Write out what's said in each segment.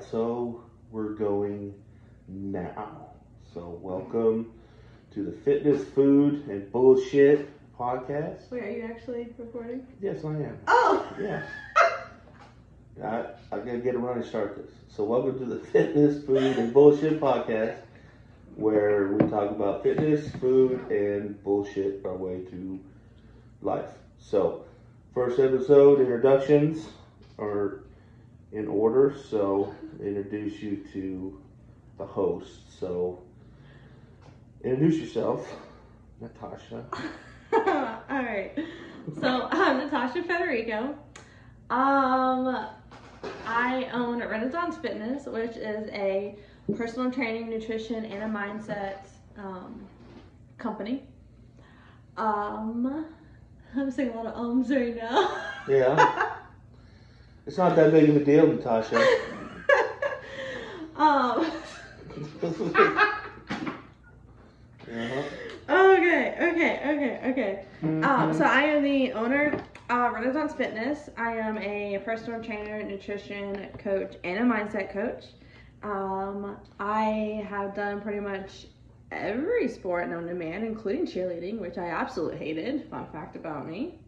so we're going now. So welcome to the Fitness, Food, and Bullshit podcast. Wait, are you actually recording? Yes, I am. Oh! Yes. I, I gotta get a running start this. So welcome to the Fitness, Food, and Bullshit podcast, where we talk about fitness, food, and bullshit our way through life. So, first episode introductions are in order. So, introduce you to the host. So, introduce yourself, Natasha. All right. So I'm Natasha Federico. Um, I own Renaissance Fitness, which is a personal training, nutrition, and a mindset um, company. Um, I'm saying a lot of ums right now. Yeah. It's not that big of a deal, Natasha. um. Uh-huh. Okay, okay, okay, okay. Um, so I am the owner of Renaissance Fitness. I am a personal trainer, nutrition coach, and a mindset coach. Um, I have done pretty much every sport known to man, including cheerleading, which I absolutely hated. Fun fact about me.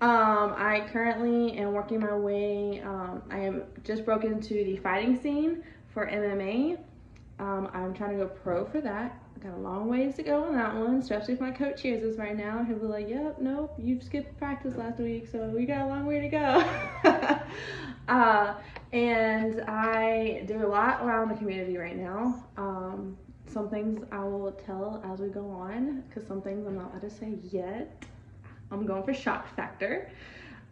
Um, I currently am working my way. Um, I am just broken into the fighting scene for MMA. Um, I'm trying to go pro for that. I got a long ways to go on that one, especially if my coach hears this right now. He'll be like, "Yep, nope, you skipped practice last week, so we got a long way to go." uh, and I do a lot around the community right now. Um, some things I will tell as we go on, because some things I'm not allowed to say yet. I'm going for shock factor.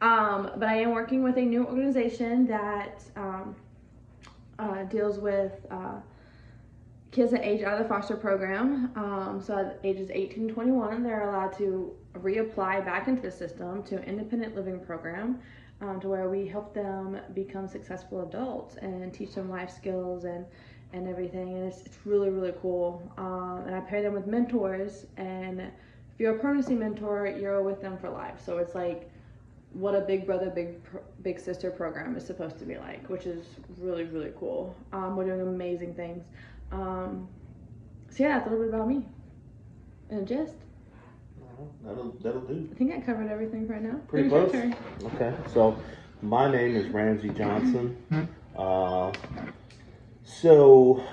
Um, but I am working with a new organization that um, uh, deals with uh, kids that age out of the foster program. Um, so at ages 18 to 21, they're allowed to reapply back into the system to an independent living program um, to where we help them become successful adults and teach them life skills and and everything. And it's, it's really, really cool. Um, and I pair them with mentors. And if you're a permanency mentor, you're with them for life. So it's like what a big brother, big big sister program is supposed to be like, which is really, really cool. Um, we're doing amazing things. Um, so yeah, that's a little bit about me. And just, That'll, that'll do. I think I covered everything right now. Pretty Finish close. turn. Okay, so my name is Ramsey Johnson. Uh, so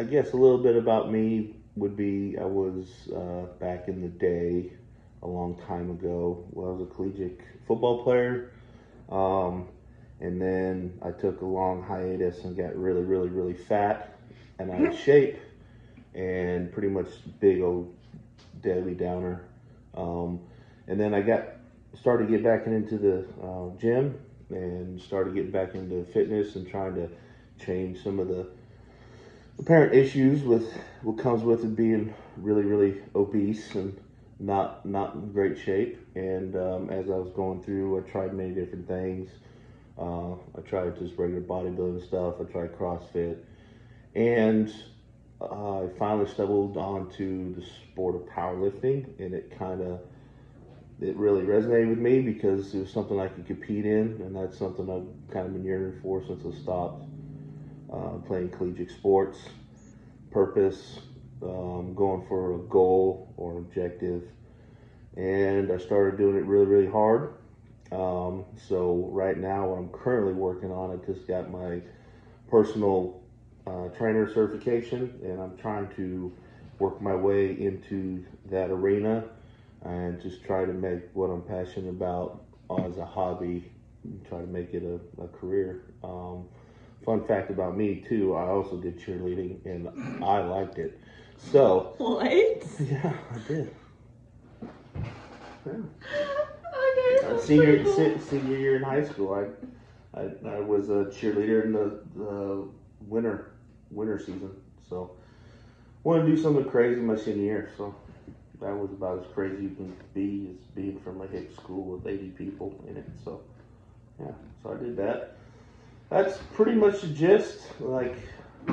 I guess a little bit about me would be I was uh, back in the day, a long time ago. Well, I was a collegiate football player, um, and then I took a long hiatus and got really, really, really fat and out of shape, and pretty much big old Debbie Downer. Um, and then I got started getting back into the uh, gym and started getting back into fitness and trying to change some of the apparent issues with what comes with it being really, really obese and not not in great shape. And um, as I was going through, I tried many different things. Uh, I tried just regular bodybuilding stuff. I tried CrossFit, and uh, I finally stumbled onto the sport of powerlifting, and it kind of it really resonated with me because it was something I could compete in, and that's something I've kind of been yearning for since I stopped uh, playing collegiate sports. Purpose, um, going for a goal or an objective, and I started doing it really, really hard. Um, so right now, what I'm currently working on, I just got my personal uh, trainer certification, and I'm trying to work my way into that arena and just try to make what I'm passionate about as a hobby, try to make it a, a career. Um, fun fact about me too, I also did cheerleading and I liked it. So What? yeah, I did. Yeah. Okay. Uh, senior pretty cool. se- senior year in high school, I, I I was a cheerleader in the, the winter winter season. So wanted to do something crazy my senior year. So that was about as crazy you can be as being from a hip school with 80 people in it. So yeah, so I did that. That's pretty much the gist. Like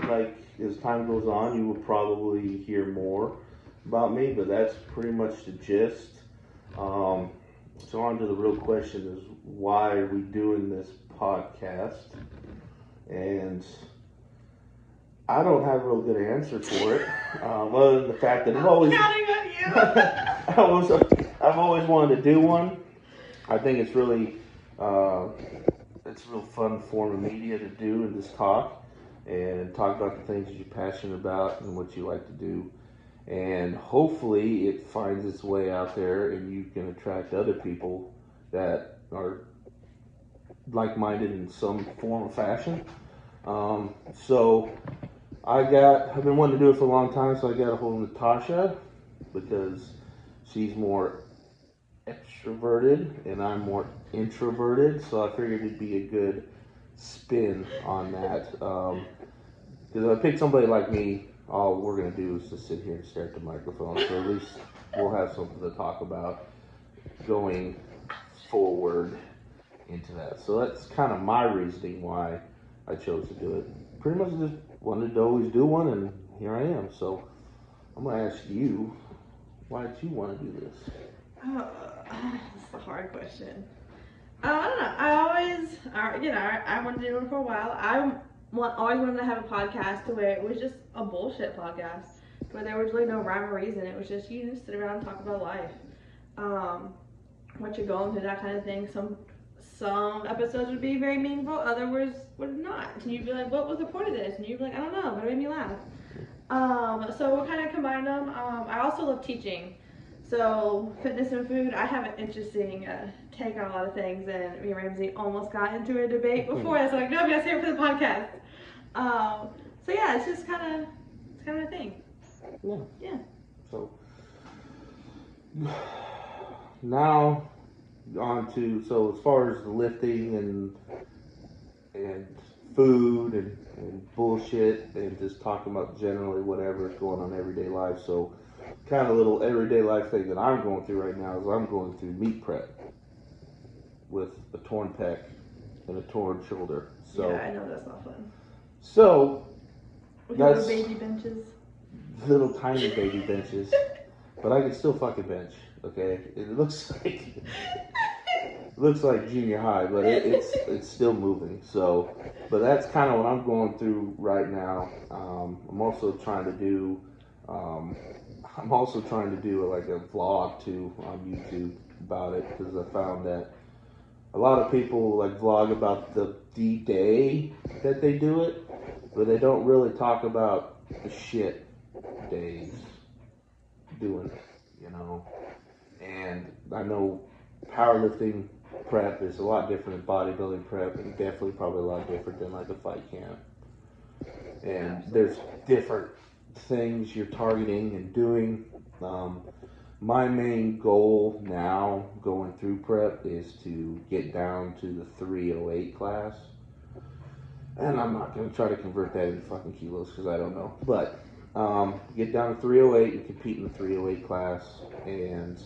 like as time goes on, you will probably hear more about me, but that's pretty much the gist. Um, so on to the real question is why are we doing this podcast? and I don't have a real good answer for it, um, other than the fact that I've always Counting on you. I was, I've always wanted to do one. I think it's really, uh, it's a real fun form of media to do and just talk and talk about the things that you're passionate about and what you like to do. And hopefully it finds its way out there and you can attract other people that are like-minded in some form or fashion. Um, so I got, I've been wanting to do it for a long time, so I got a hold of Natasha because she's more extroverted and I'm more introverted. So I figured it'd be a good spin on that. Um, because if I pick somebody like me, all we're going to do is just sit here and stare at the microphone. So at least we'll have something to talk about going forward into that. So that's kind of my reasoning why I chose to do it. Pretty much just wanted to always do one, and here I am. So I'm going to ask you, why did you want to do this? Oh, that's a hard question. I don't know. I always, you know, I, wanted to do it for a while. I want, always wanted to have a podcast to where it was just a bullshit podcast, where there was really no rhyme or reason. It was just you just sit around and talk about life, um, what you're going through, that kind of thing. Some some episodes would be very meaningful, others would not. And you'd be like, "What was the point of this?" And you'd be like, "I don't know, but it made me laugh." Um, so we kind of combined them. Um, I also love teaching. So fitness and food, I have an interesting uh, take on a lot of things, and me and Ramsey almost got into a debate before. I was like, no, save it for the podcast. Um, so yeah, it's just kind of, it's kind of a thing. Yeah. Yeah. So now on to so as far as the lifting and and food and, and bullshit and just talking about generally whatever is going on in everyday life. So kind of little everyday life thing that I'm going through right now is I'm going through meet prep with a torn pec and a torn shoulder. So yeah, I know that's not fun. so We got baby benches. little tiny baby benches, but I can still fucking bench. Okay, it looks like it looks like junior high, but it, it's it's still moving. So, but that's kind of what I'm going through right now. Um, I'm also trying to do. Um, I'm also trying to do like a vlog too on YouTube about it because I found that a lot of people like vlog about the the day that they do it, but they don't really talk about the shit days doing it, you know. And I know powerlifting prep is a lot different than bodybuilding prep, and definitely probably a lot different than like a fight camp. And there's different things you're targeting and doing. Um, my main goal now going through prep is to get down to the 308 class. And I'm not going to try to convert that into fucking kilos because I don't know. But um, get down to 308 and compete in the 308 class. And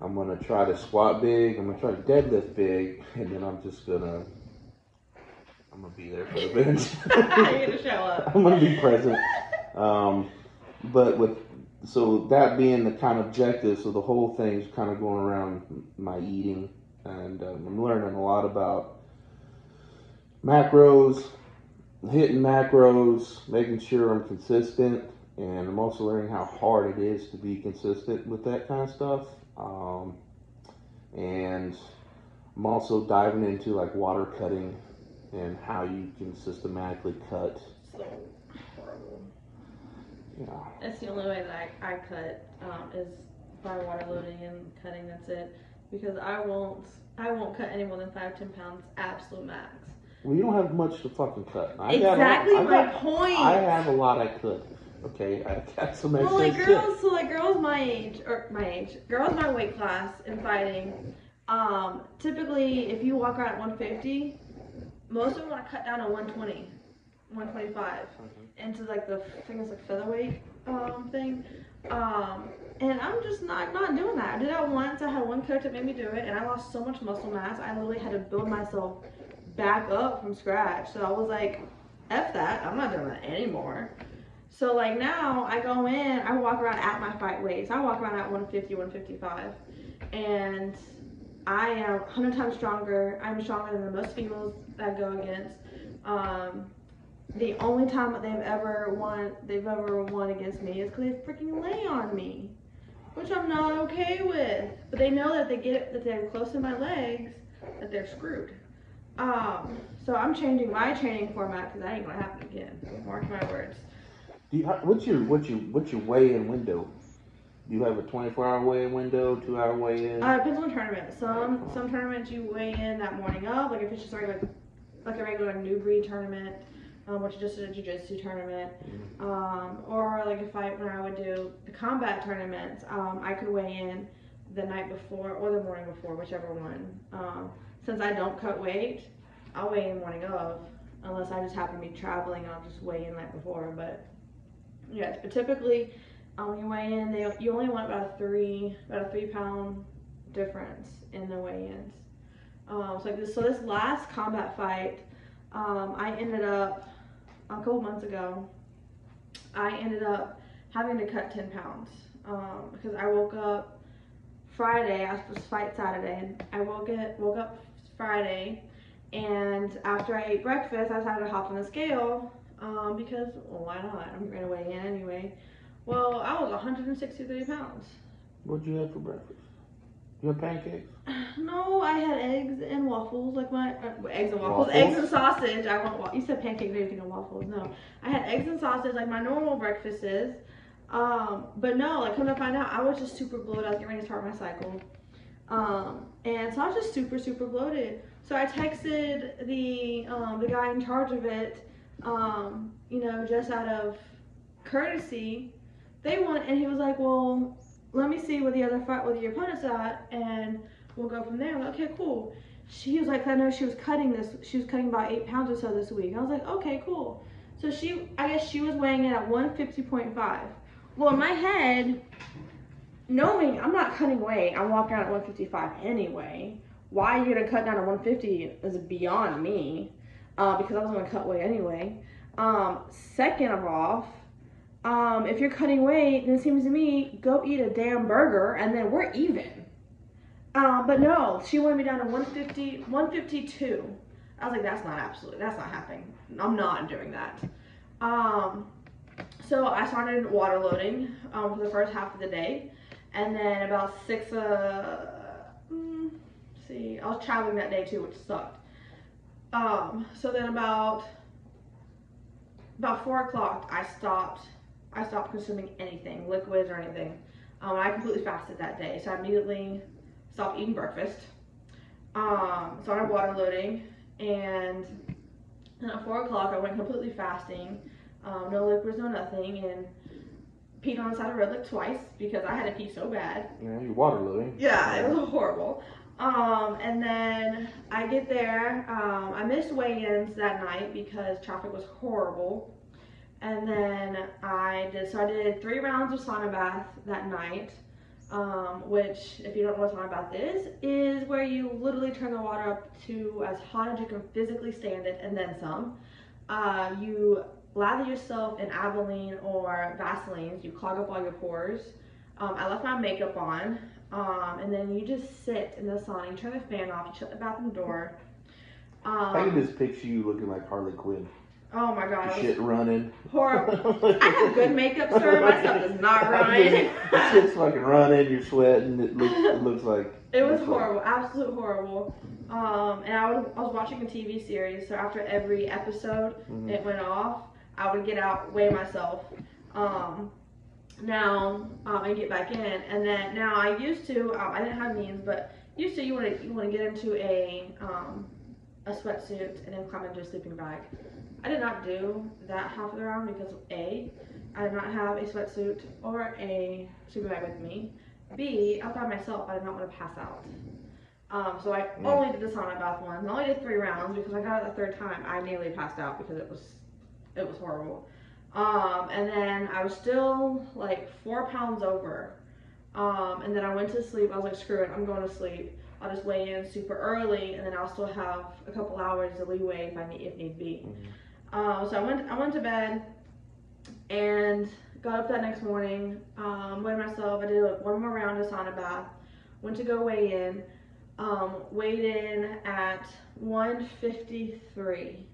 I'm going to try to squat big. I'm going to try to deadlift big. And then I'm just going to. I'm going to be there for the bench. You're gonna show up. I'm gonna be present. Um, but with so that being the kind of objective, so the whole thing's kind of going around my eating, and um, I'm learning a lot about macros, hitting macros, making sure I'm consistent, and I'm also learning how hard it is to be consistent with that kind of stuff. Um, and I'm also diving into like water cutting and how you can systematically cut. So horrible. You know, That's the only way that I, I cut um, is by water loading and cutting. That's it. Because I won't I won't cut any more than five ten pounds absolute max. well, you don't have much to fucking cut. I exactly got, I my got- point. I have a lot I could. Okay, I got some extra well, like girls, so like girls my age or my age, girls my weight class in fighting. Um, typically, if you walk around at 150, most of them want to cut down to 120, 125 into like the it's like featherweight um thing. Um, and I'm just not not doing that. I did that once. I had one coach that made me do it, and I lost so much muscle mass. I literally had to build myself back up from scratch. So I was like, "F that! I'm not doing that anymore." So like now, I go in, I walk around at my fight weight. So I walk around at 150, 155, and I am 100 times stronger. I'm stronger than the most females that I go against. Um, the only time that they've ever won, they've ever won against me is because they freaking lay on me, which I'm not okay with. But they know that they get that they're close to my legs, that they're screwed. Um, so I'm changing my training format because that ain't gonna happen again. Mark my words. Do you, what's your what's your what's your weigh-in window? Do you have a 24-hour weigh-in window, two-hour weigh-in? Uh, it depends on tournament. Some some tournaments you weigh in that morning of, like if it's just like like, like a regular new breed tournament, um, which is just a jiu-jitsu tournament. Um, or like if I when I would do the combat tournaments, um, I could weigh in the night before or the morning before, whichever one. Um, since I don't cut weight, I'll weigh in morning of, unless I just happen to be traveling. I'll just weigh in night before. But yes, but typically um, when you weigh in, they you only want about a three about a three pound difference in the weigh-ins. Um, so like this, so this last combat fight, um, I ended up a couple months ago. I ended up having to cut ten pounds um, because I woke up Friday. I was supposed to fight Saturday, and I woke it woke up Friday, and after I ate breakfast, I decided to hop on the scale um, because well, why not? I'm gonna weigh in anyway. Well, I was 163 pounds. What'd you have for breakfast? You had pancakes? No, I had eggs and waffles, like my uh, eggs and waffles, Waffles? eggs and sausage. I want. You said pancakes, think of waffles. No, I had eggs and sausage, like my normal breakfast is. Um, but no, like come to find out, I was just super bloated. I was getting ready to start my cycle, um, and so I was just super, super bloated. So I texted the um, the guy in charge of it, um, you know, just out of courtesy. They want, and he was like, "Well, let me see what the other fight, where your opponent's at, and we'll go from there." Like, "Okay, cool." She was like, "I know she was cutting this. She was cutting about eight pounds or so this week." I was like, "Okay, cool." So she, I guess she was weighing in at 150.5. Well, in my head, knowing I'm not cutting weight, I'm walking around at 155 anyway. Why are you're gonna cut down to 150 is beyond me, uh, because I was gonna cut weight anyway. Um, second of off, um, if you're cutting weight, then it seems to me go eat a damn burger and then we're even. Um, but no, she wanted me down to 150, 152. I was like, that's not absolutely, that's not happening. I'm not doing that. Um, so I started water loading um, for the first half of the day, and then about six. Uh, mm, see, I was traveling that day too, which sucked. Um, so then about about four o'clock, I stopped. I stopped consuming anything, liquids or anything. Um, I completely fasted that day, so I immediately stopped eating breakfast. Um, started water loading, and then at four o'clock, I went completely fasting. Um, no liquids, no nothing, and peed on the side of Red Lake twice because I had to pee so bad. Yeah, you're water loading. Yeah, it was horrible. Um, and then I get there. Um, I missed weigh-ins that night because traffic was horrible. And then I did so I did three rounds of sauna bath that night. Um, which, if you don't know what sauna about this, is where you literally turn the water up to as hot as you can physically stand it, and then some. Uh, you lather yourself in Albolene or Vaseline. You clog up all your pores. Um, I left my makeup on, um, and then you just sit in the sauna. You turn the fan off. You shut the bathroom door. I can Um, just picture you looking like Harley Quinn. Oh my god, Your it was shit running. horrible. I have good makeup, sir. My stuff does not run. Shit's fucking running. You're sweating. It looks. It looks like. It was looks like- horrible, absolute horrible. Um, and I was, I was watching a TV series, so after every episode Mhm. it went off, I would get out, weigh myself, um, now um, and get back in. And then now I used to, um, I didn't have means, but used to you want to you want to get into a um, a sweatsuit and then climb into a sleeping bag. I did not do that half of the round because a I did not have a sweatsuit or a sleeping bag with me. B, I was by myself. I did not want to pass out. Um, so I Mm. only did the sauna bath once. I only did three rounds because I got it the third time. I nearly passed out because it was it was horrible. Um, and then I was still like four pounds over. Um, and then I went to sleep. I was like, screw it, I'm going to sleep. I'll just weigh in super early, and then I'll still have a couple hours of leeway if I need if need be. Mhm. Um, so I went I went to bed and got up that next morning, um, weighed myself. I did a, one more round of sauna bath. Went to go weigh in. Um, weighed in at 153.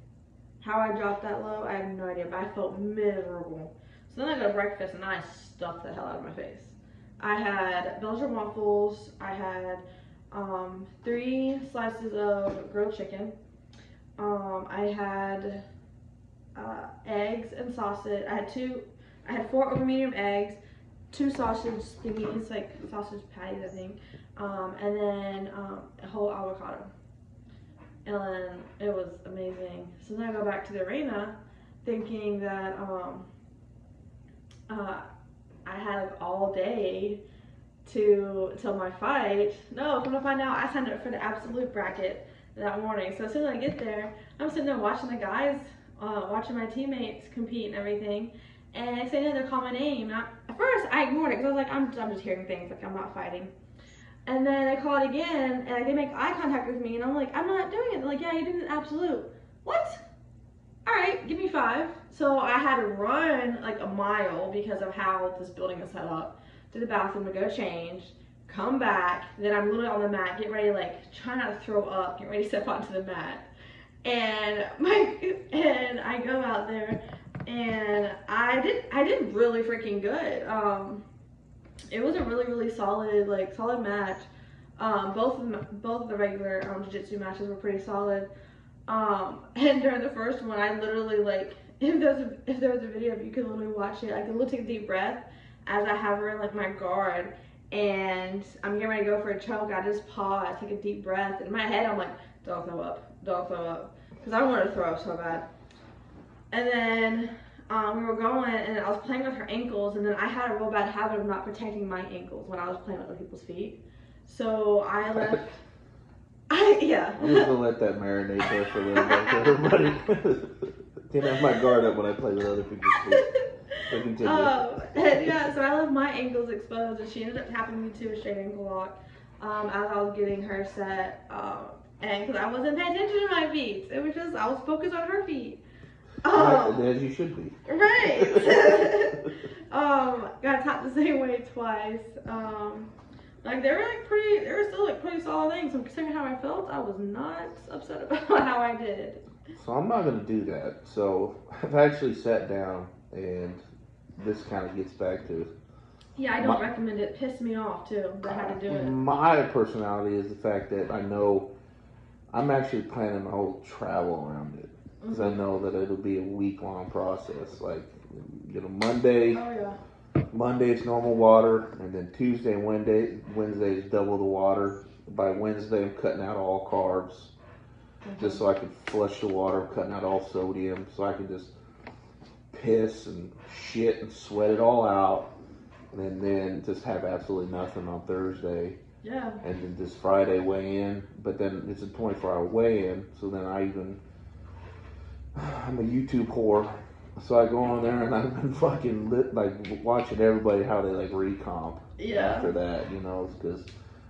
How I dropped that low, I have no idea, but I felt miserable. So then I go to breakfast and I stuffed the hell out of my face. I had Belgian waffles. I had um, three slices of grilled chicken. Um, I had uh, eggs and sausage. I had two. I had four over medium eggs, two sausage thingies, like sausage patties, I think, um, and then um, a whole avocado. And it was amazing. So then I go back to the arena, thinking that um, uh, I had like all day to till my fight. No, I come to find out, I signed up for the absolute bracket that morning. So as soon as I get there, I'm sitting there watching the guys, uh, watching my teammates compete and everything. And I say they call my name. I, at first, I ignored it because I was like, I'm, I'm just hearing things like I'm not fighting. And then I call it again, and like, they make eye contact with me, and I'm like, I'm not doing it. They're like, yeah, you did an absolute. What? All right, give me five. So I had to run like a mile because of how this building is set up to the bathroom to go change, come back, then I'm literally on the mat, get ready, like try not to throw up, get ready to step onto the mat. And my and I go out there and I did I did really freaking good. Um, it was a really really solid like solid match. Um, both of the, both of the regular um, jiu-jitsu matches were pretty solid. Um, and during the first one, I literally like if there's a, if there was a video, you could literally watch it. I could literally take a deep breath as I have her in like my guard and I'm getting ready to go for a choke, I just pause, take a deep breath. In my head, I'm like, don't throw up, don't throw up. Because I wanted to throw up so bad. And then um, we were going and I was playing with her ankles and then I had a real bad habit of not protecting my ankles when I was playing with other people's feet. So I left. I, yeah. I'm just gonna let that marinate there for a little bit. Everybody can't have my guard up when I play with other people's feet. Um, yeah, so I left my ankles exposed, and she ended up tapping me to a straight ankle lock um, as I was getting her set. Um, and because I wasn't paying attention to my feet, it was just I was focused on her feet. Um, right, as you should be. Right. um, got tapped the same way twice. Um, like they were like pretty, they were still like pretty solid things. So considering how I felt, I was not upset about how I did. So I'm not gonna do that. So I've actually sat down and this kind of gets back to. Yeah, I don't my, recommend it. it. Pissed me off too. I had to do it. My personality is the fact that I know I'm actually planning my whole travel around it because mm-hmm. I know that it'll be a week long process. Like you know, Monday. Oh yeah. Monday is normal water, and then Tuesday and Wednesday Wednesday is double the water. By Wednesday, I'm cutting out all carbs, mm-hmm. just so I can flush the water. I'm cutting out all sodium, so I can just piss and shit and sweat it all out, and then just have absolutely nothing on Thursday. Yeah. And then this Friday weigh in, but then it's a 24 hour weigh in, so then I even, I'm a YouTube whore. So I go on there and I've been fucking lit, like watching everybody how they like recomp yeah. after that, you know, because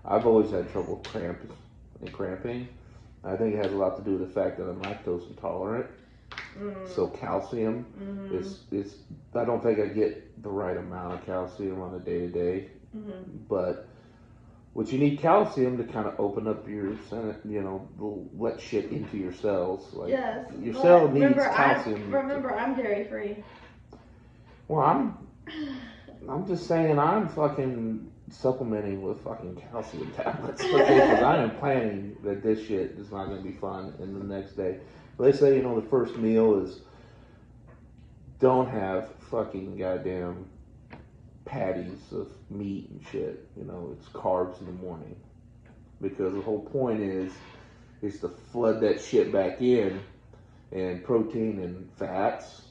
I've always had trouble cramping and cramping. I think it has a lot to do with the fact that I'm lactose intolerant. Mm. So calcium mm-hmm. is is I don't think I get the right amount of calcium on a day to day, but what you need calcium to kind of open up your you know let shit into your cells. Like yes, your cell needs remember, calcium. I, remember, I'm dairy free. Well, I'm I'm just saying I'm fucking supplementing with fucking calcium tablets because I am planning that this shit is not going to be fun in the next day. But they say, you know, the first meal is don't have fucking goddamn patties of meat and shit. You know, it's carbs in the morning. Because the whole point is is to flood that shit back in and protein and fats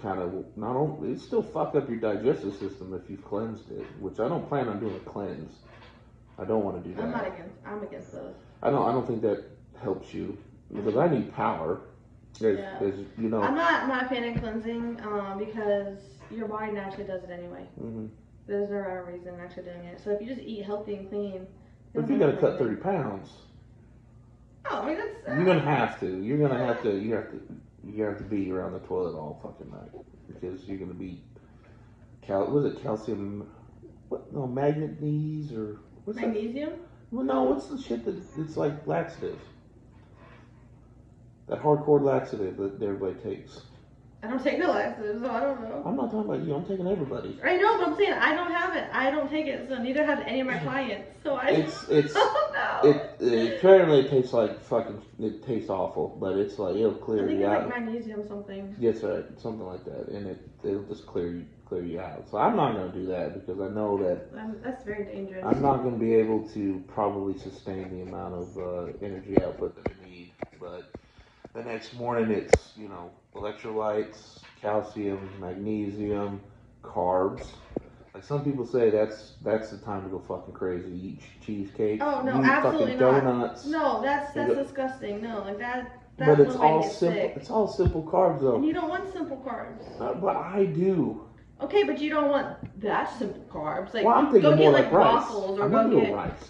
kind of not only it still fuck up your digestive system if you've cleansed it, which I don't plan on doing a cleanse. I don't want to do that. I'm not against I'm against those. I don't I don't think that helps you because I need power. There's, yeah. there's, you know. I'm not I'm not a fan of cleansing um, because your body naturally does it anyway. Mm-hmm. There's no rhyme reason actually doing it. So if you just eat healthy and clean. But if you got to cut thirty pounds. Oh, I mean that's. Uh, you're gonna have to. You're gonna have to. You have to. You have to be around the toilet all fucking night because you're gonna be. Cal, was it calcium? What? No, magnesium needs or what's Magnesium. That? Well, no. What's the shit that it's like laxative? That hardcore laxative that everybody takes. I don't take the laxatives, so I don't know. I'm not talking about you. I'm taking everybody. I know, but I'm saying I don't have it. I don't take it, so neither have any of my clients. So I It's it's don't know. it, it apparently tastes like fucking. It tastes awful, but it's like it'll I clear think you it's out. like magnesium something. Yes, right, something like that, and it it'll just clear you clear you out. So I'm not gonna do that because I know that Um, that's very dangerous. I'm not gonna be able to probably sustain the amount of uh, energy output that I need. But the next morning, it's you know electrolytes, calcium, magnesium, carbs. Like some people say, that's that's the time to go fucking crazy. Eat cheesecake. Oh, no, eat absolutely fucking not. donuts. No, that's that's go- disgusting. No, like that. That but it's all simple. sick. It's all simple carbs though. And you don't want simple carbs. Uh, but I do. Okay, but you don't want that simple carbs. Like well, I'm thinking go more get like, like rice. waffles or I'm go gonna go get rice,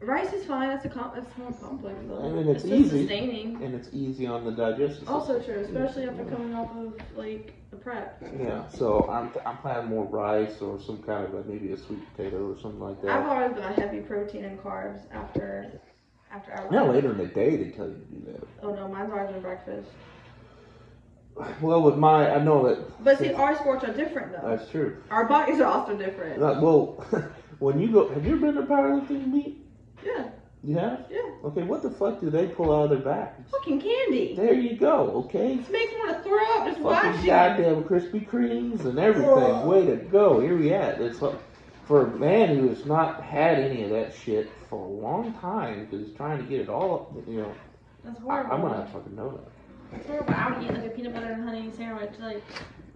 rice is fine. That's a com- that's more complex though. I mean, it's just easy. sustaining. and it's easy on the digestive system. Also true, especially after coming off of like the prep. Yeah, so I'm I'm planning more rice or some kind of a, maybe a sweet potato or something like that. I've always been a heavy protein and carbs after after I Now later in the day they tell you to do that. Oh no, mine's always been breakfast. Well, with my I know that But see, our sports are different though. that's true. Our bodies are also different. Uh, well, when you go, have you ever been to powerlifting meet? Yeah, You have? yeah. Okay, what the fuck do they pull out of their backs? Fucking candy. There you go. Okay. It makes me want to throw up just Fucking watching. goddamn Krispy Kremes and everything. Ugh. Way to go. Here we at. It's like, for a man who has not had any of that shit for a long time because he's trying to get it all, up, you know, That's I, horrible. I'm gonna have to fucking know that. That's horrible. I would eat like a peanut butter and honey sandwich. Like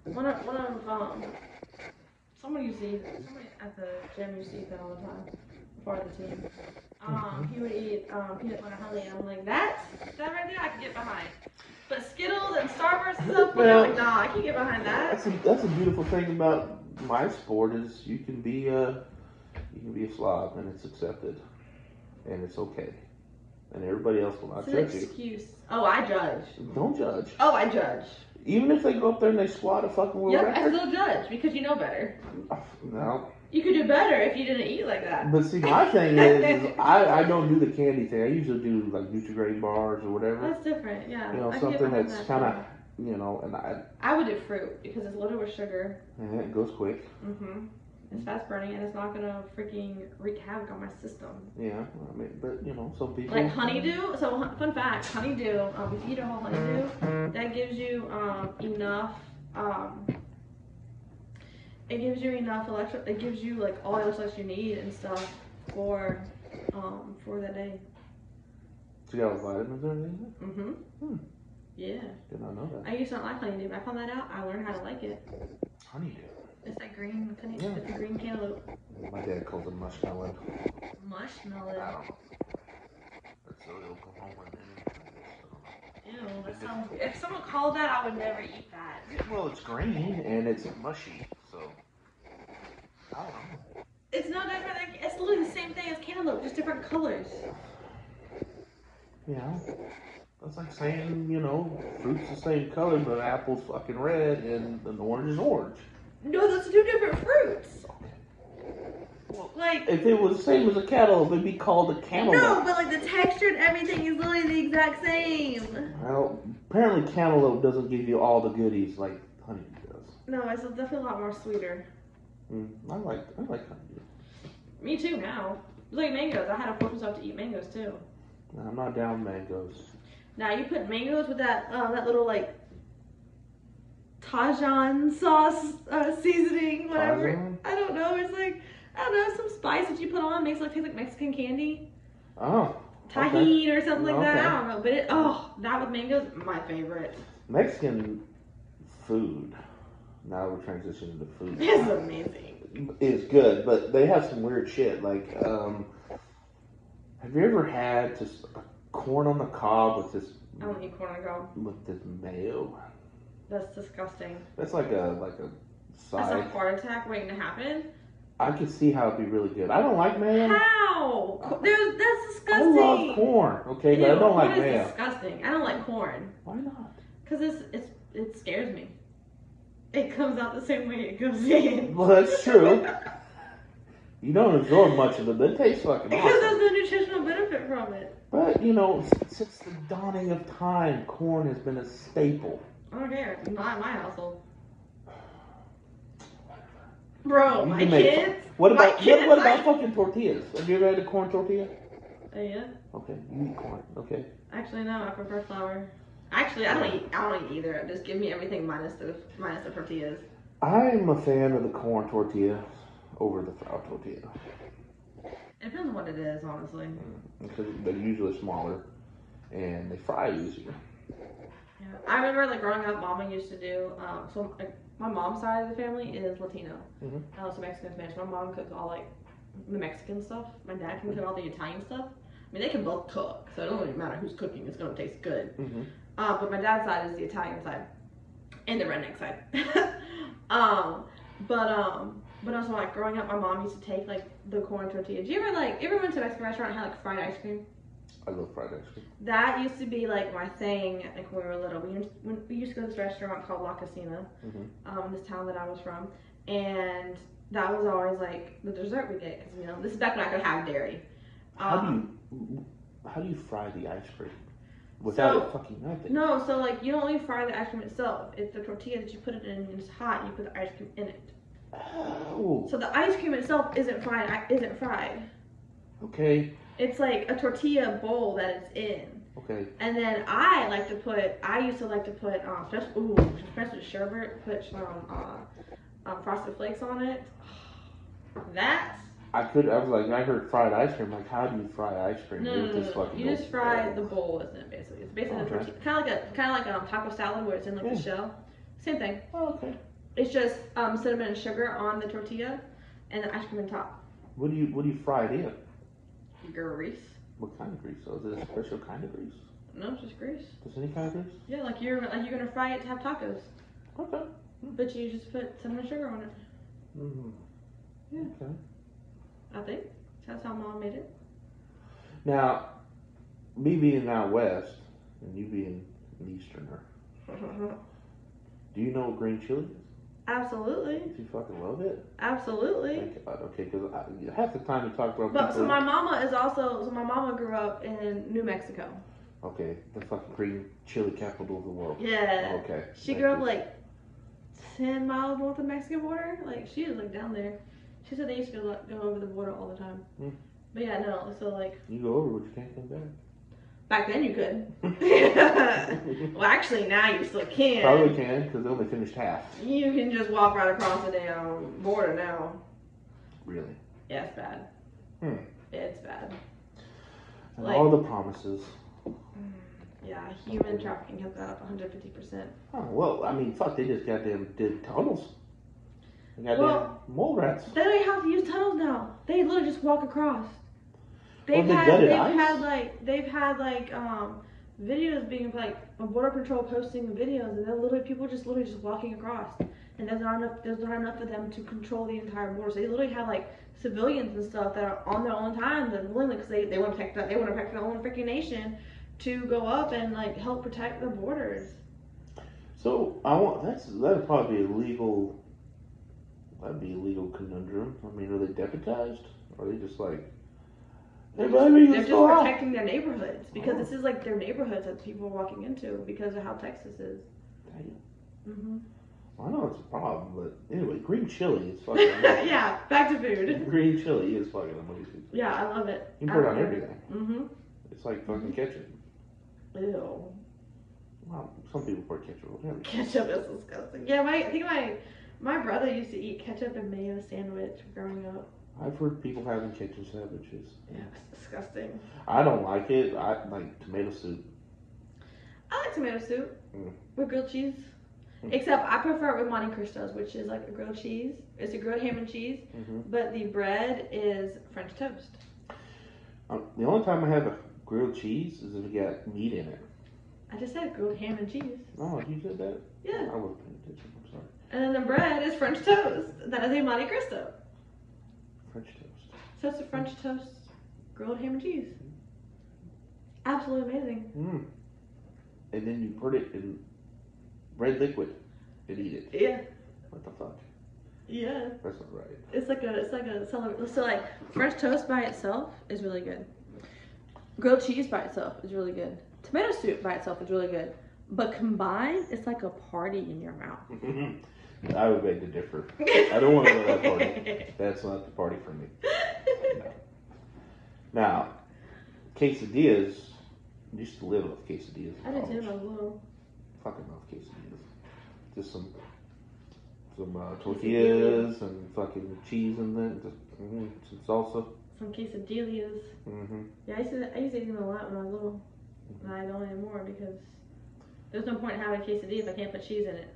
one of one of um. Someone you see. Somebody at the gym you see that all the time. Part of the team. Um, he would eat um, peanut butter and honey, and I'm like, that's that right there, I can get behind. But Skittles and Starburst and stuff, Well- like, nah, I can't get behind that. That's a, that's a beautiful thing about my sport is you can be a you can be a slob and it's accepted and it's okay and everybody else will not It's an judge you. Oh, I judge. Don't judge. Oh, I judge. Even if they go up there and they squat a fucking world Yep, I still judge because you know better. No, You could do better if you didn't eat like that. but see, my thing is, is I, I don't do the candy thing. I usually do like Nutri-Grain bars or whatever. That's different, yeah. You know, I something that's that, kind of, you know, and I, I would do fruit because it's loaded with sugar. and it goes quick. Mm-hmm. It's fast burning and it's not gonna freaking wreak havoc on my system. Yeah, I mean, but you know, some people Like honeydew. So fun fact, honeydew. Um, if you eat a whole honeydew, that gives you um enough um. It gives you enough electro. It gives you like all the electrolytes you need and stuff for um for the day. So you got vitamins or anything? Mm-hmm. Hmm. Yeah. Did not know that. I used to not like honeydew. but I found that out. I learned how to like it. Honeydew. It's that green, honey, Yeah. it's the green cantaloupe My dad calls it mushmallow. I don't know. That's so Oklahoma. Ew, that sounds. If someone called that, I would never eat that. Well, it's green and it's mushy, so I don't know. It's no different. Like, it's literally the same thing as cantaloupe, just different colors. Yeah. that's like saying you know fruit's the same color, but apple's fucking red and the orange is orange. No, those are two different fruits. Like. If it was the same as a cantaloupe, it'd be called a cantaloupe. No, but like the texture and everything is literally the exact same. Well, apparently cantaloupe doesn't give you all the goodies like honey does. No, it's definitely a lot more sweeter. Mm, I like I like honeydew. Me too now. It's like mangoes. I had to force myself to eat mangoes too. I'm not down mangoes. Now you put mangoes with that uh, that little like Tajín sauce uh, seasoning, whatever. Tajín? I don't know. It's like I don't know some spice that you put on makes it like taste like Mexican candy, Oh, okay. or something like that. I don't know, but it oh that with mangoes my favorite. Mexican food. Now we're transitioning to food. It's amazing. It's good, but they have some weird shit. Like, um, have you ever had just a corn on the cob with this I don't eat corn on the cob. with this mayo? That's disgusting. That's like a like a That's a side. heart attack waiting to happen. I could see how it'd be really good. I don't like mayo. How? There's, that's disgusting. I love corn. Okay, but I don't like mayo. disgusting. I don't like corn. Why not? Cause it's it's it scares me. It comes out the same way it goes in. Well, that's true. You don't absorb much of it, but it tastes fucking Because there's no nutritional benefit from it. But you know, since the dawning of time, corn has been a staple. I don't care. Not in my household. Bro, my make- kids. What my about kids, what, about fucking tortillas? Have you ever had a corn tortilla? Uh, yeah. Okay, you eat corn. Okay. Actually, no. I prefer flour. Actually, I don't eat. I don't eat either. Just give me everything minus the minus the tortillas. I'm a fan of the corn tortilla over the flour tortilla It depends on what it is, honestly. because they're usually smaller and they fry easier. Yeah. I remember like growing up, Mama used to do. Um, so like, my mom's side of the family is Latino. Mhm. I also Mexican Spanish. My mom cooks all like the Mexican stuff. My dad can cook all the Italian stuff. I mean, they can both cook, so it doesn't really matter who's cooking. It's gonna taste good. Mm-hmm. Uh, but my dad's side is the Italian side and the redneck side. um, but um, but also like growing up, my mom used to take like the corn tortilla. Do you ever like ever went to a Mexican restaurant and had like fried ice cream? I love fried ice cream. That used to be like my thing like when we were little. We used, we used to go to this restaurant called La Casina, Mhm. um, in this town that I was from, and that was always like the dessert we get because you know this is back when I could have dairy. How Um, do you how do you fry the ice cream without So- it fucking melting? No, so like you don't only fry the ice cream itself. It's the tortilla that you put it in and it's hot and you put the ice cream in it. Oh, So the ice cream itself isn't fried. Isn't fried. okay, It's like a tortilla bowl that it's in. okay. And then I like to put. I used to like to put um, fresh, ooh, fresh sherbet. Put some uh, um, frosted flakes on it. That I could. I was like, I heard fried ice cream. Like, how do you fry ice cream? no, with no, this no, fucking You just fry the bowl, isn't it? Basically, it's basically a Okay. tortilla, kind of like a kind of like a um, taco salad where it's in like Yeah. the shell. Same thing. Oh, okay. It's just um, cinnamon and sugar on the tortilla, and the ice cream on top. What do you What do you fry it in? Grease. What kind of grease? So is it a special kind of grease? No, it's just grease. Just any kind of grease? Yeah, like you're like you're gonna fry it to have tacos, Okay. but you just put cinnamon and sugar on it. Mm-hmm. Yeah. Okay. I think that's how mom made it. Now, me being out west and you being an easterner, do you know what green chili is? Absolutely, Do you fucking love it? absolutely. Thank God. Okay, because half the time we talk about But people. so my mama is also so my mama grew up in New Mexico. okay, the fucking green chili capital of the world. Yeah. Okay. She thank grew up like ten miles north of the Mexican border. Like she was like down there. She said they used to go, go over the border all the time. Hmm. But yeah, no. So like You go over, but you can't come back. back then you could. well, actually now you still can. Probably can, because they only finished half. You can just walk right across the damn border now. Really. Yeah, it's bad. Hmm. It's bad. And Like- all the promises. Yeah, human trafficking has gone up 150%. Oh, well, I mean, fuck, they just goddamn did tunnels. Goddamn Well- mole rats. They don't have to use tunnels now. They literally just walk across. They've they had they've ice? had like they've had like um videos being like a border patrol posting videos and then literally people just literally just walking across and there's not enough there's not enough of them to control the entire border. So they literally have like civilians and stuff that are on their own time and willingly because they, they want to protect that they want to protect their own freaking nation to go up and like help protect the borders. So I want that's that'd probably be a legal. That'd be a legal conundrum. I mean, are they deputized? Or are they just like, hey, baby, They're let's just go out? protecting their neighborhoods because this is like their neighborhoods that people are walking into because of how Texas is. Damn. hmm I know it's a problem, but anyway, green chili is fucking. amazing. yeah, back to food. Green chili is fucking amazing. Yeah, I love it. You can put it on everything. Mm-hmm. It's like fucking ketchup. Ew. Well, some people put ketchup on everything. Ketchup is disgusting. Yeah, my I think my my brother used to eat ketchup and mayo sandwich growing up. I've heard people having ketchup sandwiches. Yeah, it's disgusting. I don't like it. I like tomato soup. I like tomato soup Mm. with grilled cheese. Mm. Except I prefer it with Monte Cristos, which is like a grilled cheese. It's a grilled ham and cheese, hmm but the bread is French toast. Um, the only time I have a grilled cheese is if it got meat in it. I just said grilled ham and cheese. Oh, you said that? Yeah. I wasn't paying attention. And then the bread is French toast. That is a Monte Cristo. French toast. So it's a French toast, grilled ham and cheese. Absolutely amazing. Mm. And then you put it in red liquid and eat it. Yeah. What the fuck? Yeah. That's not right. It's like a, it's like a, cele- so like French toast by itself is really good. Grilled cheese by itself is really good. Tomato soup by itself is really good. But combined, it's like a party in your mouth. I would beg to differ. I don't want to go to that party. That's not the party for me. Now, quesadillas. I used to live off quesadillas. I did too, little. Fucking love quesadillas. Just some some uh, tortillas and fucking cheese in there, just mm, some salsa. Some quesadillas. hmm Yeah, I used to, I used to eat them a lot when I was little. And I don't anymore because there's no point in having a quesadilla if I can't put cheese in it.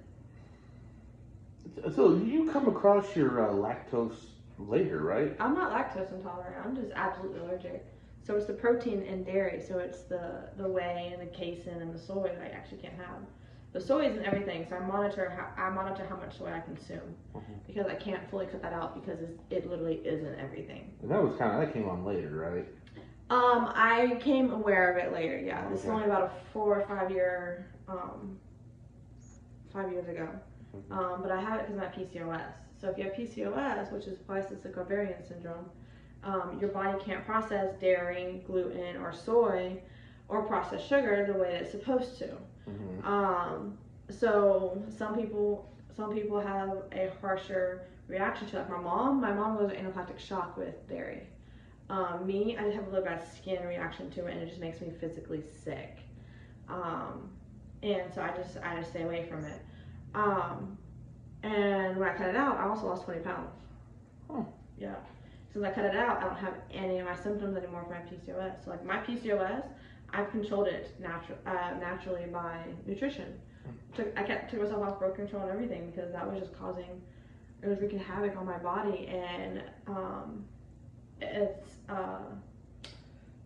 So you come across your uh, lactose later, right? I'm not lactose intolerant. I'm just absolutely allergic. So it's the protein in dairy. So it's the the whey and the casein and the soy that I actually can't have. The soy isn't everything. So I monitor how I monitor how much soy I consume Mhm. because I can't fully cut that out because it's, it literally isn't everything. And that was kind of that came on later, right? Um, I came aware of it later. Yeah, this is only about a four or five year, um, five years ago. Mhm. Um, but I have it because my PCOS. So if you have PCOS, which is polycystic ovarian syndrome, um, your body can't process dairy, gluten, or soy, or processed sugar the way that it's supposed to. hmm Um, so some people, some people have a harsher reaction to it. Like my mom, my mom goes anaphylactic shock with dairy. Um, me, I just have a really bad skin reaction to it, and it just makes me physically sick. Um, and so I just, I just stay away from it. Um, and when I cut it out, I also lost 20 pounds. Oh. Yeah. Since I cut it out, I don't have any of my symptoms anymore for my PCOS. So like my PCOS, I've controlled it natu- uh, naturally by nutrition. Took, I kept took myself off birth control and everything because that was just causing, it was wreaking havoc on my body. And um, it's uh,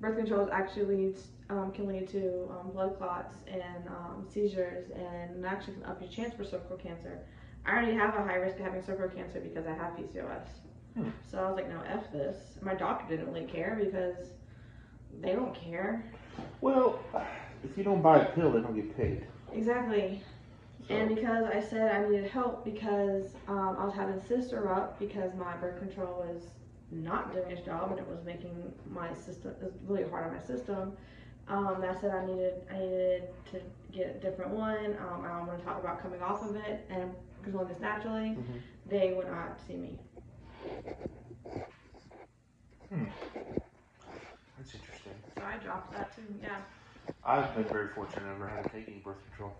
birth control actually leads um, can lead to um, blood clots and um, seizures, and actually can up your chance for cervical cancer. I already have a high risk of having cervical cancer because I have PCOS. Hmm. So I was like, no, f this. My doctor didn't really care because they don't care. Well, if you don't buy a pill, they don't get paid. Exactly. So, And because I said I needed help because um, I was having cysts erupt because my birth control was not doing its job and it was making my system it was really hard on my system. Um, I said I needed I needed to get a different one. Um, I don't want to talk about coming off of it and controlling this naturally. Mhm. They would not see me. that's interesting. So I dropped that too. Yeah. I've been very fortunate. I've never had to take any birth control.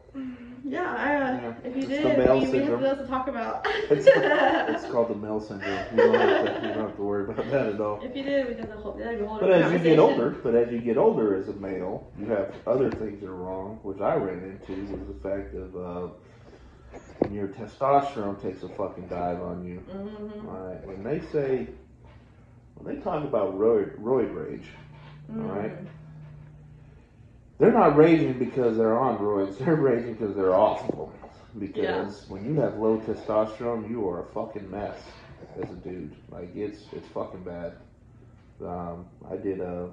Yeah. I, uh, Yeah. If you It's did, the male we, we have syndrome. to talk about. It's, it's called the male syndrome. You don't, have to, you don't have to worry about that at all. if you did, we did the whole. That'd be a whole But as you get older, but as you get older as a male, you have other things that are wrong, which I ran into was the fact of uh, when your testosterone takes a fucking dive on you. Mhm. All right, when they say, when they talk about roid, roid rage, all right, Mm. They're not raging because they're on roids. They're raging because they're awful. Because when you have low testosterone, you are a fucking mess as a dude. Like it's it's fucking bad. Um, I did a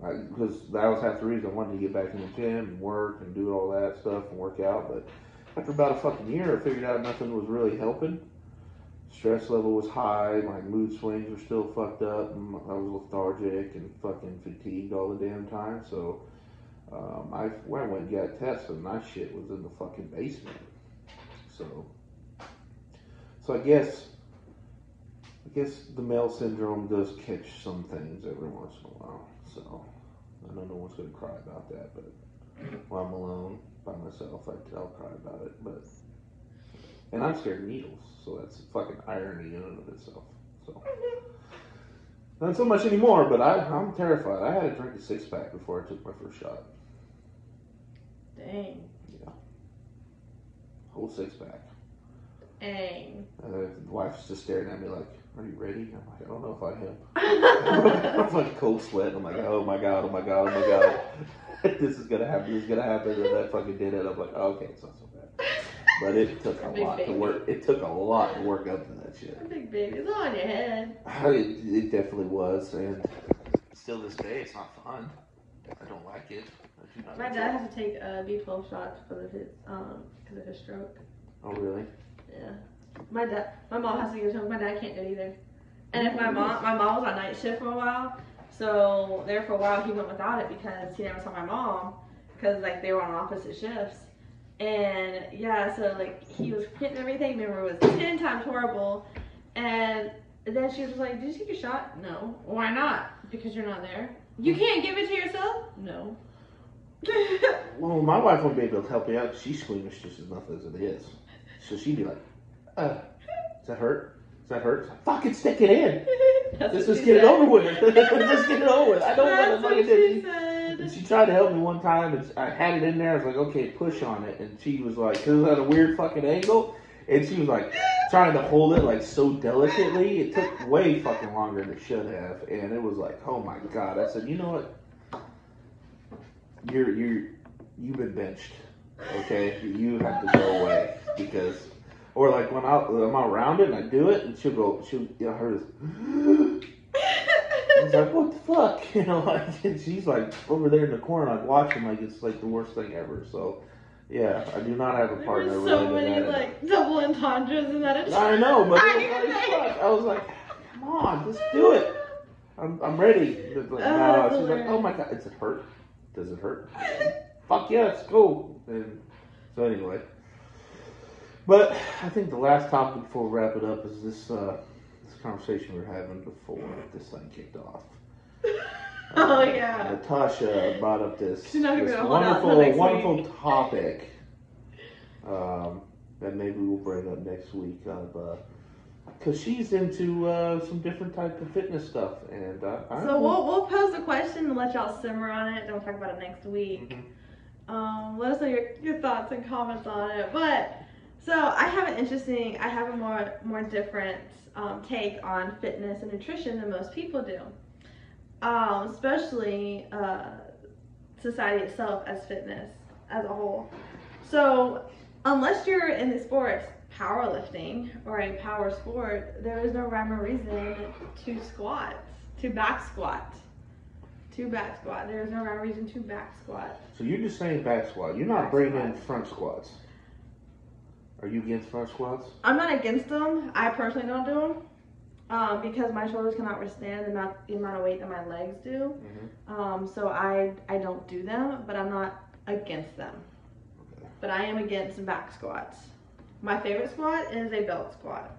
because that was half the reason I wanted to get back in the gym and work and do all that stuff and work out. But after about a fucking year, I figured out nothing was really helping. Stress level was high. My mood swings were still fucked up. and I was lethargic and fucking fatigued all the damn time. So um, I, when I went and got tested, and my shit was in the fucking basement. So, so I guess, I guess the male syndrome does catch some things every once in a while. So I don't know no one's gonna cry about that, but when I'm alone by myself, I, I'll cry about it. But and I'm scared of needles, so that's fucking irony in and of itself. So. Mm-hmm. Not so much anymore, but I, I'm terrified. I had to drink a six pack before I took my first shot. Dang. Yeah. Whole six pack. Dang. And the wife's just staring at me like, Are you ready? I'm like, I don't know if I am. I'm like cold sweat. I'm like, Oh my god, oh my god, oh my god. this is gonna happen, this is gonna happen. And I fucking did it. I'm like, oh, Okay, it's bad. But it took a Big lot to baby. work. It took a lot to work up to that shit. Big baby, it's all on your head. It, it definitely was. And still this day, it's not fun. I don't like it. I do not My enjoy dad it. has to take uh, B12 shots for his um because of his stroke. Oh, really? Yeah. My dad, my mom has to give it to him. My dad can't do it either. And if my mom, my mom was on night shift for a while, so there for a while he went without it because he never saw my mom because like they were on opposite shifts. And yeah, so like he was hitting everything. Remember, it was ten times horrible. And then she was like, "Did you take a shot? No. Why not? Because you're not there. You can't give it to yourself. No. Well, my wife won't be able to help me out. She's squeamish just as enough as it is. So she'd be like, uh, does that hurt? Does that hurt? Fucking stick it in. Let's just get it over with. Just get it over with. I don't want to fucking she. Tried to help me one time, and I had it in there. I was like, okay, push on it. And she was like, because it was at a weird fucking angle. And she was like, trying to hold it like so delicately. It took way fucking longer than it should have. And it was like, oh my god. I said, you know what? You're, you're, you've been benched. Okay? You have to go away. Because, or like when, I'm around it and I do it, and she'll go, she'll, you know, her like, what the fuck? You know, like, and she's like over there in the corner, like watching, like it's like the worst thing ever. So, yeah, I do not have a There partner were so to many like double entendres in that. I know, but I was like. I was like, come on, just do it. I'm, I'm ready. Like, Oh, no, she's like, oh my god, does it hurt? Does it hurt? Fuck yes, go. And so anyway, but I think the last topic before we wrap it up is this uh, this conversation we were having before this thing kicked off. Oh yeah. Natasha brought up this, She's not gonna this be able to hold out till wonderful, wonderful topic um, that maybe we'll bring up next week of because she's into uh, some different type of fitness stuff, and uh, I So we'll we'll pose the question and let y'all simmer on it. Then we'll talk about it next week. Mhm. Um, let us know your, your thoughts and comments on it. But so I have an interesting, I have a more more different um, take on fitness and nutrition than most people do. Um, especially uh, society itself as fitness as a whole. So unless you're in the sports powerlifting or a power sport, there is no rhyme or reason to squat, to back squat. To back squat. There is no rhyme or reason to back squat. So you're just saying back squat. You're not Back bringing in front squats. Are you against front squats? I'm not against them. I personally don't do them um, because my shoulders cannot withstand the amount, the amount of weight that my legs do. Mm-hmm. Um, so I I don't do them, but I'm not against them. Okay. But I am against back squats. My favorite squat is a belt squat.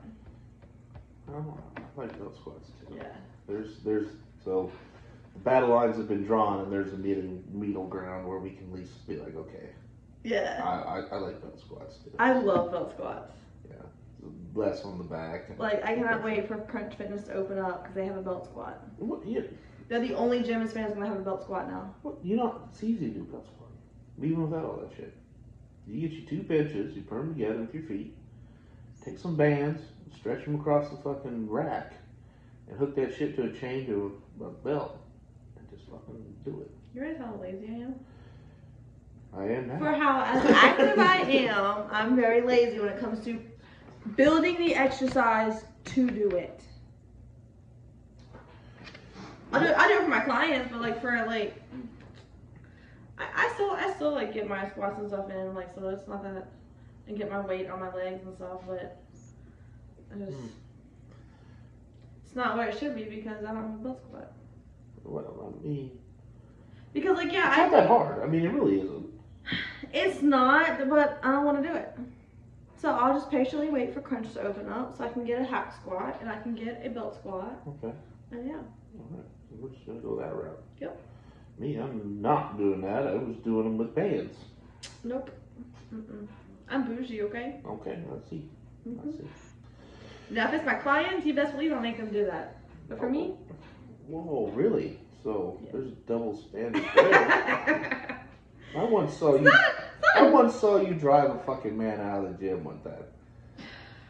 Oh, I like those squats too. Yeah. There's there's so the battle lines have been drawn, and there's a middle middle ground where we can at least be like, okay, Yeah. I, I like belt squats too. I love belt squats. Yeah. Less on the back. Like I cannot wait for Crunch Fitness to open up because they have a belt squat. What, you, They're the only gym in Spain that's gonna have a belt squat now. what, you know, it's easy to do belt squat, even without all that shit. You get your two benches, you put them together with your feet, take some bands, stretch them across the fucking rack, and hook that shit to a chain to a, a belt, and just fucking do it. You realize how lazy I am? I am now. For how as active I am, I'm very lazy when it comes to building the exercise to do it. I do, I do it for my clients, but like for like, I, I still I still like get my squats and stuff in, like so it's not that, and get my weight on my legs and stuff, but I just Hmm. it's not where it should be because I don't have a belt squat. Well, I mean, Because like yeah, it's I not that hard. I mean, it really isn't. It's not, but I don't want to do it. So I'll just patiently wait for Crunch to open up so I can get a hack squat and I can get a belt squat. Okay. And yeah. All right. So we're just gonna go that route. Yep. Me, I'm not doing that. I was doing them with bands. Nope. Mm-mm. I'm bougie, okay? Okay, let's see. Mhm. Let's see. Now, if it's my clients, you best believe I'll make them do that. But for me, Whoa, really? So Yeah. there's double standards there. I once saw you. I once saw you drive a fucking man out of the gym one time.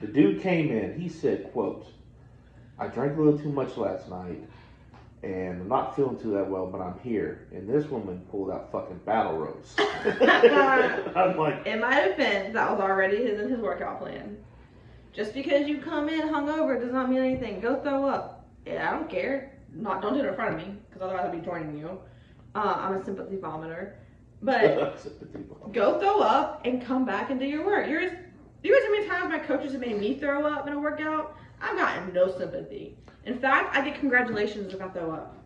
The dude came in. He said, "quote I drank a little too much last night, and I'm not feeling too that well, but I'm here." And this woman pulled out fucking battle ropes. I'm like, in my defense, that was already his in his workout plan. Just because you come in hungover does not mean anything. Go throw up. Yeah, I don't care. Not don't do it in front of me because otherwise I'll be joining you. Uh, I'm a sympathy vomiter. But go throw up and come back and do your work. You're just, You guys, how many times my coaches have made me throw up in a workout? I've gotten no sympathy. In fact, I get congratulations if I throw up.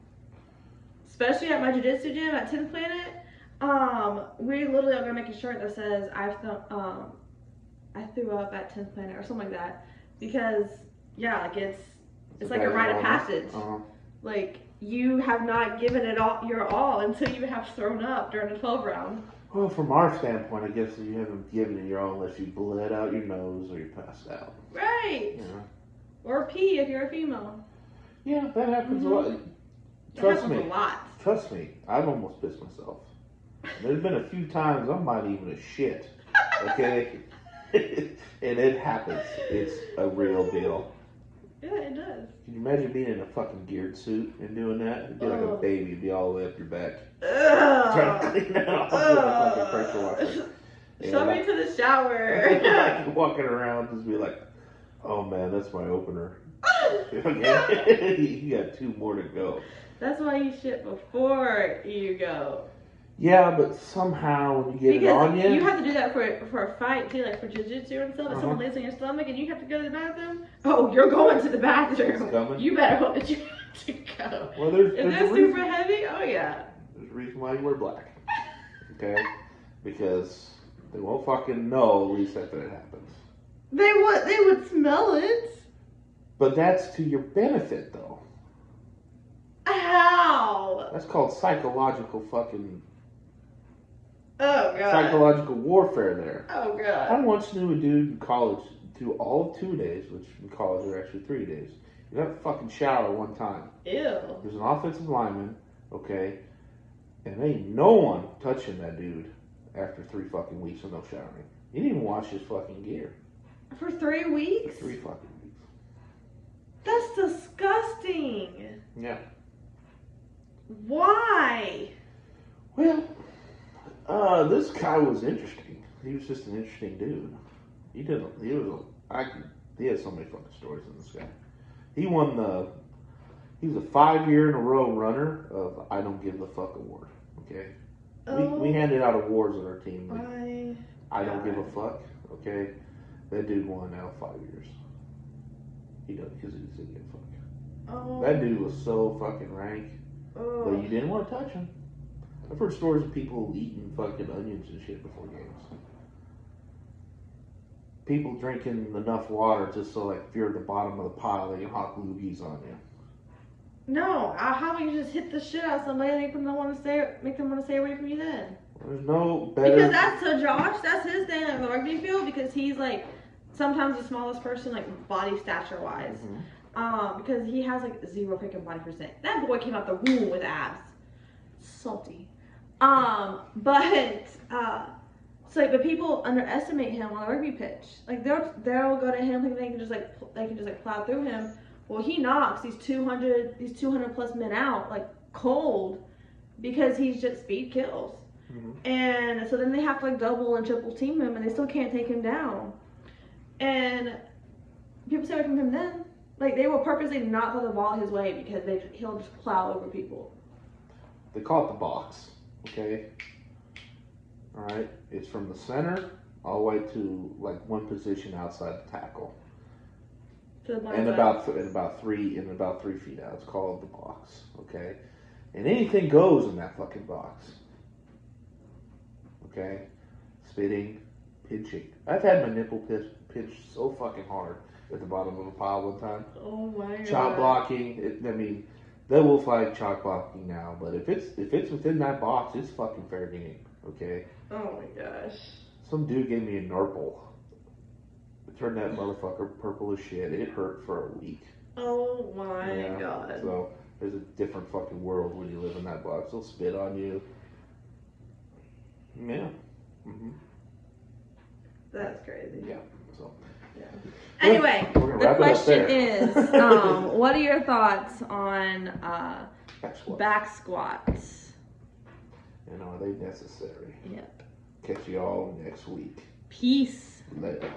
Especially at my jiu-jitsu gym at 10th Planet. Um, we literally are gonna make a shirt that says I've um, I threw up at 10th Planet or something like that because yeah, like it's it's like a rite of passage. Uh-huh. Like you have not given it all your all until you have thrown up during the 12 round. Well, from our standpoint, I guess you haven't given it your all unless you bled out your nose or you passed out. Right. You know? Or pee if you're a female. Yeah, that happens a Mhm. lot. That Trust happens me. a lot. Trust me, I've almost pissed myself. There's been a few times I'm not even a shit. Okay? and it happens. It's a real deal. Yeah, it does. Can you imagine being in a fucking geared suit and doing that? It'd be like a Oh. baby, it'd be all the way up your back. Trying to clean that off with a fucking pressure washer. Show Yeah, me to the shower. like walking around, just be like, oh man, that's my opener. Okay? you got two more to go. That's why you shit before you go. Yeah, but somehow when you get it on you, you have to do that for for a fight too, like for jujitsu and stuff. If someone Uh-huh. lays on your stomach and you have to go to the bathroom, oh, you're going to the bathroom. You better hope that you have to go. well, there's, If there's, they're reason, super heavy, oh yeah. there's a reason why you wear black. Okay? Because they won't fucking know at least after it happens. They would they would smell it. But that's to your benefit, though. How? That's called psychological fucking Oh god. psychological warfare there. Oh god. I once knew a dude in college do all of two days, which in college are actually three days. You have to fucking shower one time. Ew. There's an offensive lineman, okay, and ain't no one touching that dude after three fucking weeks of no showering. He didn't even wash his fucking gear For three for weeks? three fucking weeks. That's disgusting. Yeah. Why? Well, uh, this guy was interesting. He was just an interesting dude. He didn't. He was. A, I. could- He had so many fucking stories in this guy. He won the. He was a five year in a row runner of I don't give a fuck award. Okay. We, we handed out awards on our team. Like, I don't give a fuck. Okay. That dude won out five years. He doesn't because he doesn't give a fuck. oh, That dude was so fucking rank. Oh. But oh. you didn't want to touch him. I've heard stories of people eating fucking onions and shit before games. People drinking enough water just so like if you're at the bottom of the pile, they can hawk loogies on you. No, uh, how about you just hit the shit out of somebody and make them want to stay, make them want to stay away from you then? There's no better. Because that's to Josh, that's his thing on the rugby field because he's like sometimes the smallest person like body stature wise. Mhm. Um, because he has like zero freaking body percent. That boy came out the womb with abs. Salty. Um, but uh so like, but people underestimate him on the rugby pitch. Like they'll they'll go to him thinking they can just like they can just like plow through him. Well, he knocks these two hundred these two hundred plus men out like cold because he's just speed kills. Mhm. And so then they have to like double and triple team him, and they still can't take him down. And people stay away from him then. Like they will purposely not throw the ball his way because they he'll just plow over people. They call it the box. Okay. All right. It's from the center all the way to like one position outside the tackle, the and about and about three and about three feet out. It's called the box. Okay. And anything goes in that fucking box. Okay. Spitting, pinching. I've had my nipple pinch, pinched so fucking hard at the bottom of a pile one time. Oh my god. Chop blocking. It, I mean, they will flag chop blocking now, but if it's if it's within that box, it's fucking fair game. Okay. Oh my gosh. Some dude gave me a Nurple. It turned that motherfucker purple as shit. It hurt for a week. Oh my Yeah, god. So there's a different fucking world when you live in that box. They'll spit on you. Yeah. hmm That's crazy. Yeah. So Anyway, the wrap it up question is, um, what are your thoughts on uh, back squat. back squats? And are they necessary? Yep. Catch you all next week. Peace. Later.